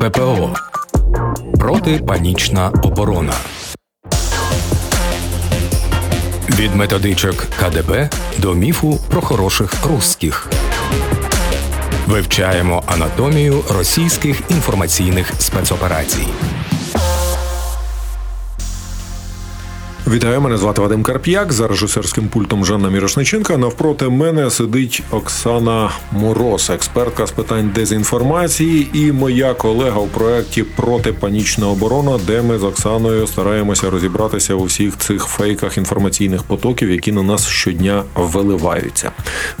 ППО протипанічна оборона. Від методичок КДБ до міфу про хороших русських. Вивчаємо анатомію російських інформаційних спецоперацій. Вітаю, мене звати Вадим Карп'як. За режисерським пультом Жанна Мірошниченка. Навпроти мене сидить Оксана Мороз, експертка з питань дезінформації, і моя колега у проєкті Протипанічна оборона, де ми з Оксаною стараємося розібратися у всіх цих фейках інформаційних потоків, які на нас щодня виливаються.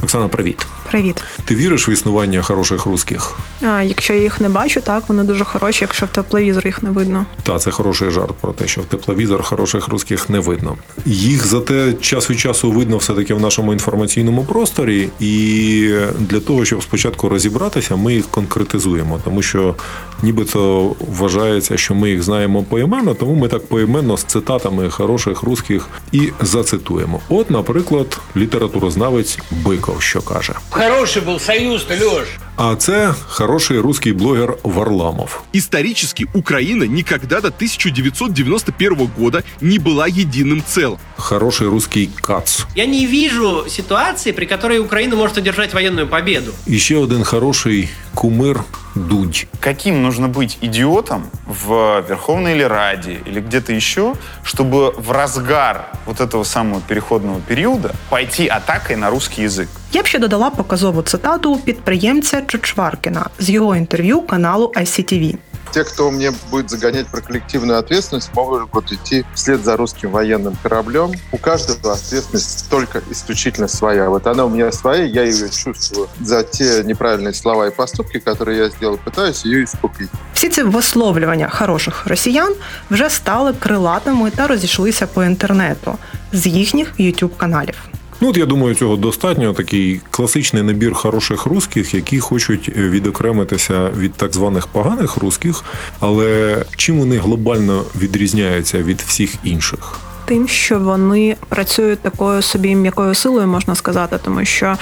Оксана, привіт. Привіт. Ти віриш в існування хороших русських? А, Якщо я їх не бачу, так вони дуже хороші, якщо в тепловізор їх не видно. Та це хороший жарт про те, що в тепловізор хороших русських не видно. Їх зате час від часу видно все таки в нашому інформаційному просторі, і для того, щоб спочатку розібратися, ми їх конкретизуємо, тому що нібито вважається, що ми їх знаємо поіменно, тому ми так поіменно з цитатами хороших русських і зацитуємо. От, наприклад, літературознавець Биков, що каже. Хороший был союз-то, Леш. А це хороший русский блогер Варламов. Исторически Украина никогда до 1991 года не была единым целым. Хороший русский Кац. Я не вижу ситуации, при которой Украина может одержать военную победу. І ще один хороший кумир Дудь. Каким нужно быть идиотом в Верховной или Раде или где-то еще, чтобы в разгар вот этого самого переходного периода пойти атакой на русский язык? Я б ще додала показову цитату підприємця Чичваркіна з його інтерв'ю каналу ICTV. Те, кто мне будет загонять про коллективную ответственность, могут идти вслед за русским военным кораблем. У каждого ответственность только исключительно своя. Вот она у меня своя, я ее чувствую за те неправильные слова и поступки, которые я сделал, пытаюсь ее искупить. Всі ці висловлювання хороших росіян вже стали крилатими та розійшлися по інтернету з їхніх youtube каналів. Ну, от я думаю, цього достатньо. Такий класичний набір хороших русських, які хочуть відокремитися від так званих поганих русських, але чим вони глобально відрізняються від всіх інших? Тим, що вони працюють такою собі м'якою силою, можна сказати, тому що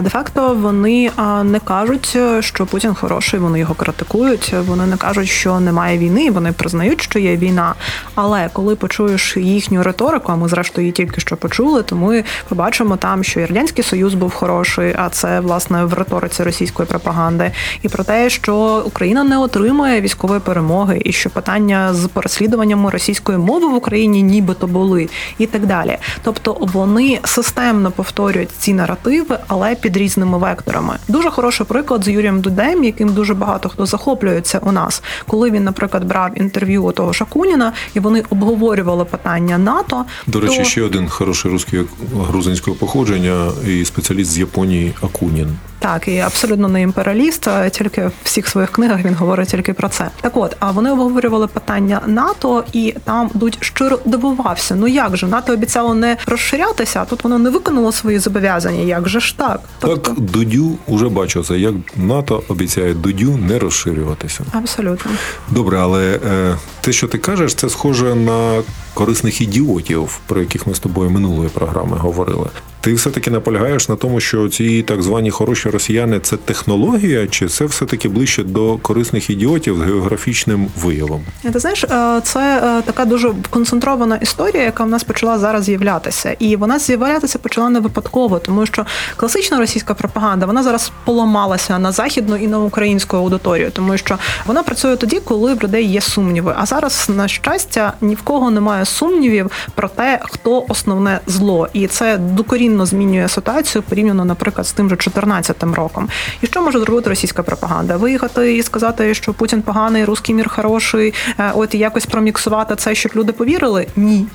де-факто вони не кажуть, що Путін хороший, вони його критикують. Вони не кажуть, що немає війни, вони признають, що є війна. Але коли почуєш їхню риторику, а ми зрештою її тільки що почули, то ми побачимо там, що і радянський союз був хороший, а це власне в риториці російської пропаганди, і про те, що Україна не отримує військової перемоги, і що питання з переслідуваннями російської мови в Україні, нібито були і так далі. Тобто вони системно повторюють ці наративи, але під різними векторами. Дуже хороший приклад з Юрієм Дудем, яким дуже багато хто захоплюється у нас, коли він, наприклад, брав інтерв'ю у того Шакуніна, і вони обговорювали питання НАТО. До речі, то... ще один хороший русський грузинського походження і спеціаліст з Японії Акунін. Так, і абсолютно не імперіаліст, тільки в всіх своїх книгах він говорить тільки про це. Так от, а вони обговорювали питання НАТО, і там Дудь щиро дивувався. Ну як же НАТО обіцяло не розширятися, а тут воно не виконало свої зобов'язання. Як же ж так? Тобто... Так, Дудю уже бачу це. Як НАТО обіцяє Дудю не розширюватися. Абсолютно добре, але е, те, що ти кажеш, це схоже на корисних ідіотів, про яких ми з тобою минулої програми говорили. Ти все-таки наполягаєш на тому, що ці так звані хороші росіяни це технологія, чи це все-таки ближче до корисних ідіотів з географічним виявом? Ти знаєш, е, це е, така дуже концентрована історія, яка в нас почала зараз з'являтися, і вона з'являтися почала не випадково, тому що класична російська пропаганда вона зараз поламалася на західну і на українську аудиторію, тому що вона працює тоді, коли в людей є сумніви. А зараз, на щастя, ні в кого немає сумнівів про те, хто основне зло, і це докорінно змінює ситуацію порівняно, наприклад, з тим же 14 роком. І що може зробити російська пропаганда? Виїхати і сказати, що Путін поганий, русський мір хороший, е, от і якось проміксувати це, щоб люди повірили? Ні.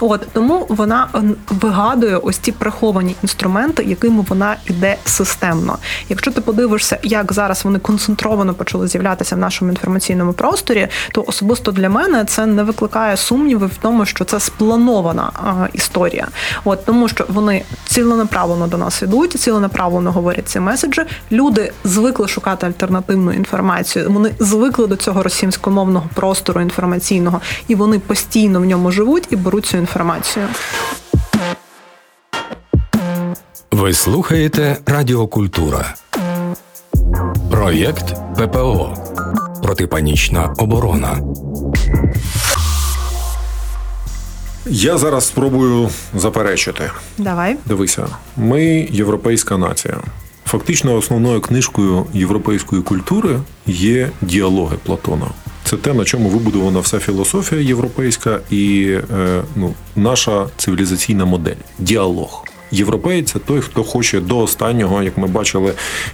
От тому вона вигадує ось ці приховані інструменти, якими вона йде системно. Якщо ти подивишся, як зараз вони концентровано почали з'являтися в нашому інформаційному просторі, то особисто для мене це не викликає сумнівів в тому, що це спланована а, історія. От тому, що вони ціленаправлено до нас ідуть, ціленаправлено говорять ці меседжі. Люди звикли шукати альтернативну інформацію. Вони звикли до цього російськомовного простору інформаційного, і вони постійно в ньому живуть і беруть цю інформацію. Ви слухаєте Радіокультура. Проєкт ППО. протипанічна оборона. Я зараз спробую заперечити. Давай. Дивися, ми європейська нація. Фактично, основною книжкою європейської культури є діалоги Платона. Це те, на чому вибудована вся філософія європейська і е, ну, наша цивілізаційна модель діалог. Європеєць це той, хто хоче до останнього, як ми бачили,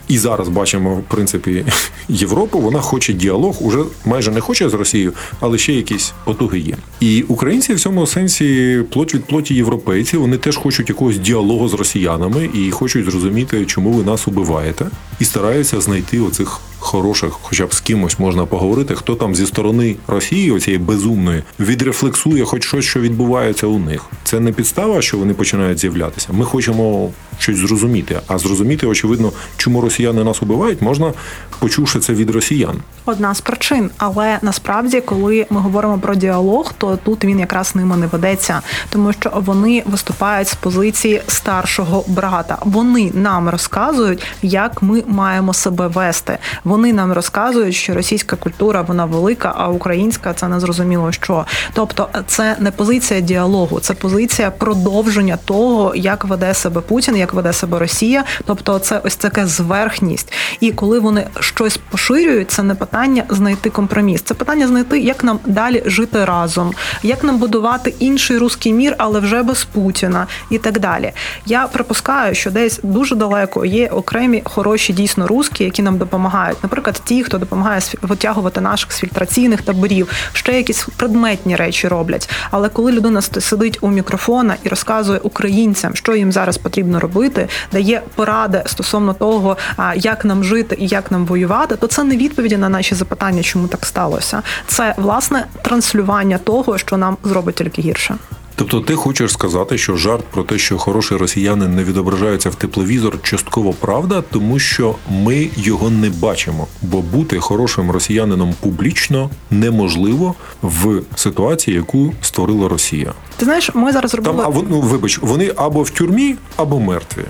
і зараз бачимо в принципі Європу. Вона хоче діалог, уже майже не хоче з Росією, але ще якісь потуги є. І українці в цьому сенсі плоть від плоті європейці. Вони теж хочуть якогось діалогу з росіянами і хочуть зрозуміти, чому ви нас убиваєте, і стараються знайти оцих хороших, хоча б з кимось можна поговорити, хто там зі сторони Росії, оцієї безумної, відрефлексує, хоч щось, що відбувається у них. Це не підстава, що вони починають з'являтися. Ми хочемо щось зрозуміти. А зрозуміти, очевидно, чому росіяни нас убивають, можна почувши це від росіян. Одна з причин, але насправді, коли ми говоримо про діалог, то тут він якраз ними не ведеться, тому що вони виступають з позиції старшого брата. Вони нам розказують, як ми маємо себе вести. Вони нам розказують, що російська культура вона велика, а українська це не зрозуміло що. Тобто, це не позиція діалогу, це позиція продовження того, як веде себе Путін, як веде себе Росія. Тобто, це ось таке зверхність. І коли вони щось поширюють, це не питання знайти компроміс. Це питання знайти, як нам далі жити разом, як нам будувати інший руський мір, але вже без Путіна і так далі. Я припускаю, що десь дуже далеко є окремі хороші дійсно русські, які нам допомагають. Наприклад, ті, хто допомагає витягувати наших з фільтраційних таборів, ще якісь предметні речі роблять. Але коли людина сидить у мікрофона і розказує українцям, що їм зараз потрібно робити, дає поради стосовно того, як нам жити і як нам воювати, то це не відповіді на наші запитання, чому так сталося. Це власне транслювання того, що нам зробить тільки гірше. Тобто, ти хочеш сказати, що жарт про те, що хороший росіянин не відображається в тепловізор, частково правда, тому що ми його не бачимо. Бо бути хорошим росіянином публічно неможливо в ситуації, яку створила Росія. Ти знаєш, ми зараз робили... Там, а ну, вибач, вони або в тюрмі, або мертві.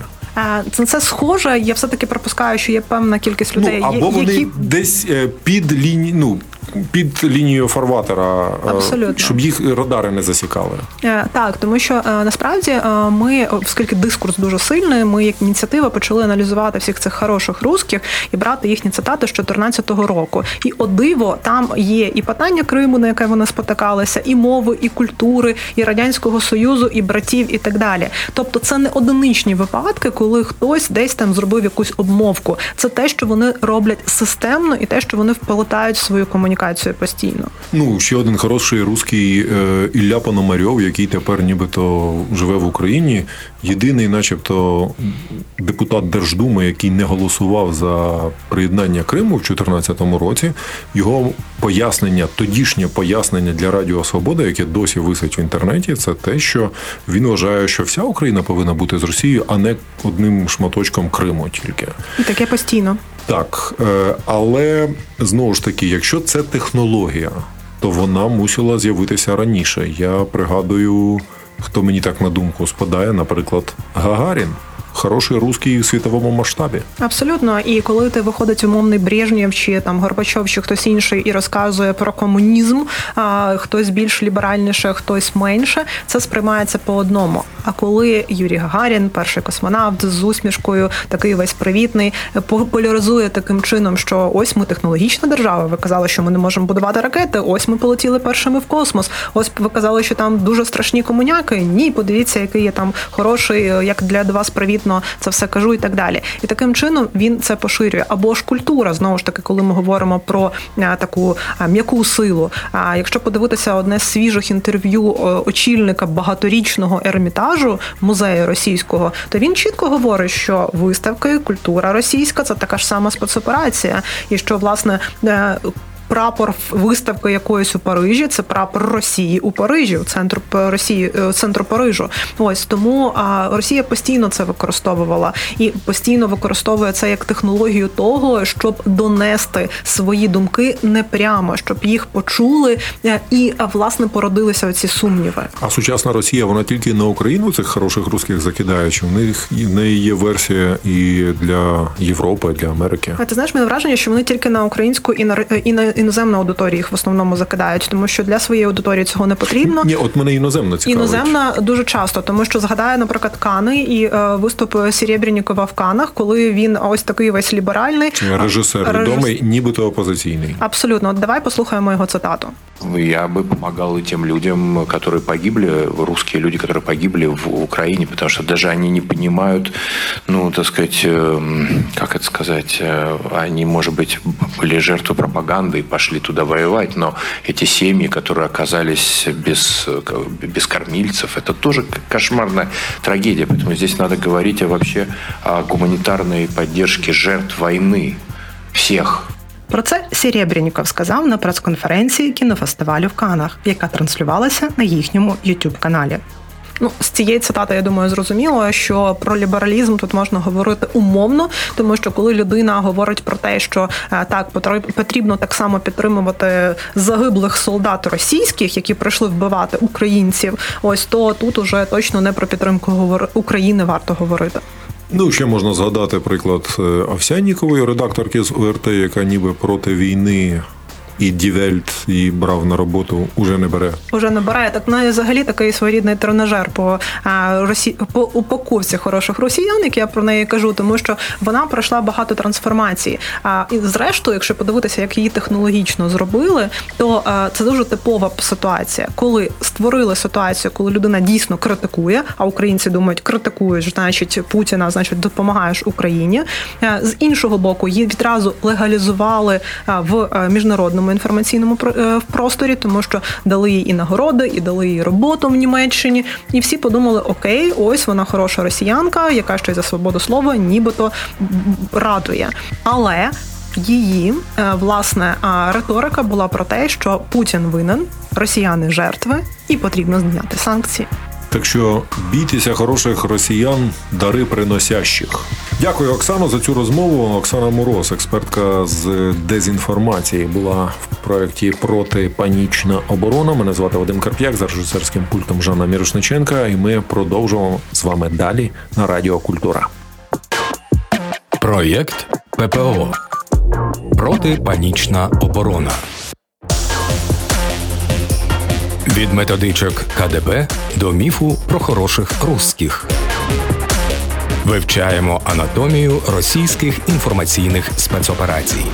Це це схоже. Я все таки припускаю, що є певна кількість людей, ну, або які... вони десь е, під лінію, ну під лінією фарватера, е, Абсолютно. щоб їх радари не засікали. Е, так, тому що насправді ми, оскільки дискурс дуже сильний, ми як ініціатива почали аналізувати всіх цих хороших русських і брати їхні цитати з 2014 року. І о диво, там є і питання Криму, на яке вони спотикалися, і мови, і культури, і радянського союзу, і братів, і так далі. Тобто, це не одиничні випадки, коли хтось десь там зробив якусь обмовку. Це те, що вони роблять системно, і те, що вони вплетають в свою комунікацію постійно. Ну ще один хороший русський е, Ілля Пономарьов, який тепер нібито живе в Україні. Єдиний, начебто, депутат Держдуми, який не голосував за приєднання Криму в 2014 році. Його пояснення, тодішнє пояснення для Радіо Свобода, яке досі висить в інтернеті, це те, що він вважає, що вся Україна повинна бути з Росією, а не одним шматочком Криму тільки. І таке постійно. Так, е, але знову ж таки, якщо це технологія, то вона мусила з'явитися раніше. Я пригадую, хто мені так на думку спадає, наприклад, Гагарін хороший русський в світовому масштабі. Абсолютно, і коли ти виходить умовний Брежнєв чи там Горбачов, чи хтось інший і розказує про комунізм, а хтось більш ліберальніше, хтось менше, це сприймається по одному. А коли Юрій Гагарін, перший космонавт з усмішкою, такий весь привітний, популяризує таким чином, що ось ми технологічна держава. Ви казали, що ми не можемо будувати ракети. Ось ми полетіли першими в космос. Ось ви казали, що там дуже страшні комуняки. Ні, подивіться, який є там хороший, як для вас привіт привітно це все кажу і так далі. І таким чином він це поширює. Або ж культура, знову ж таки, коли ми говоримо про е, таку е, м'яку силу. А якщо подивитися одне з свіжих інтерв'ю е, очільника багаторічного ермітажу музею російського, то він чітко говорить, що виставки, культура російська це така ж сама спецоперація, і що власне прапор виставки якоїсь у Парижі. Це прапор Росії у Парижі, у центру Росії, е, центру Парижу. Ось тому а Росія постійно це використовувала і постійно використовує це як технологію того, щоб донести свої думки не прямо, щоб їх почули е, і власне породилися оці сумніви. А сучасна Росія вона тільки на Україну цих хороших русських закидає. Чи в них в неї є версія і для Європи, для Америки? А ти знаєш, мене враження, що вони тільки на українську і на і на іноземну аудиторію їх в основному закидають, тому що для своєї аудиторії цього не потрібно. Ні, от мене іноземно цікавить. Іноземна дуже часто, тому що згадає, наприклад, Кани і е, виступ Серебрянікова в Канах, коли він ось такий весь ліберальний Режисер Режис- відомий, нібито опозиційний. Абсолютно, От давай послухаємо його цитату. Я бы помогал и тем людям, которые погибли, русские люди, которые погибли в Украине, потому что даже они не понимают, ну, так сказать, эм, как это сказать, э, они, может быть, были жертвой пропаганды и пошли туда воевать, но эти семьи, которые оказались без, э, без кормильцев, это тоже кошмарная трагедия. Поэтому здесь надо говорить о, вообще о гуманитарной поддержке жертв войны всех. Про це Серебряніков сказав на прес-конференції кінофестивалю в Канах, яка транслювалася на їхньому youtube каналі. Ну, з цієї цитати, я думаю, зрозуміло, що про лібералізм тут можна говорити умовно, тому що коли людина говорить про те, що е, так потр- потрібно так само підтримувати загиблих солдат російських, які прийшли вбивати українців, ось то тут уже точно не про підтримку України варто говорити. Ну, ще можна згадати приклад е, Овсяннікової, редакторки з ОРТ, яка ніби проти війни і Die Welt її брав на роботу, уже не бере. Уже не бере так ну, взагалі такий своєрідний тренажер по а, росі... по упаковці хороших росіян, як я про неї кажу, тому що вона пройшла багато трансформацій. А і зрештою, якщо подивитися, як її технологічно зробили, то а, це дуже типова ситуація, коли створили ситуацію, коли людина дійсно критикує, а українці думають, критикуєш, значить Путіна, значить допомагаєш Україні. Е, З іншого боку, її відразу легалізували в е, про- е, в просторі, тому що дали їй і нагороди, і дали їй роботу в Німеччині. І всі подумали: окей, ось вона хороша росіянка, яка ще й за свободу слова, нібито радує. Але її е, власне риторика була про те, що Путін винен, росіяни жертви, і потрібно зняти санкції. Так що бійтеся хороших росіян, дари приносящих. Дякую, Оксано, за цю розмову. Оксана Мороз, експертка з дезінформації, була в проєкті Протипанічна оборона. Мене звати Вадим Карп'як за режисерським пультом Жанна Мірошниченка. І ми продовжуємо з вами далі на Радіо Культура. Проєкт ППО Протипанічна оборона. Від методичок КДБ до міфу про хороших русських. Вивчаємо анатомію російських інформаційних спецоперацій.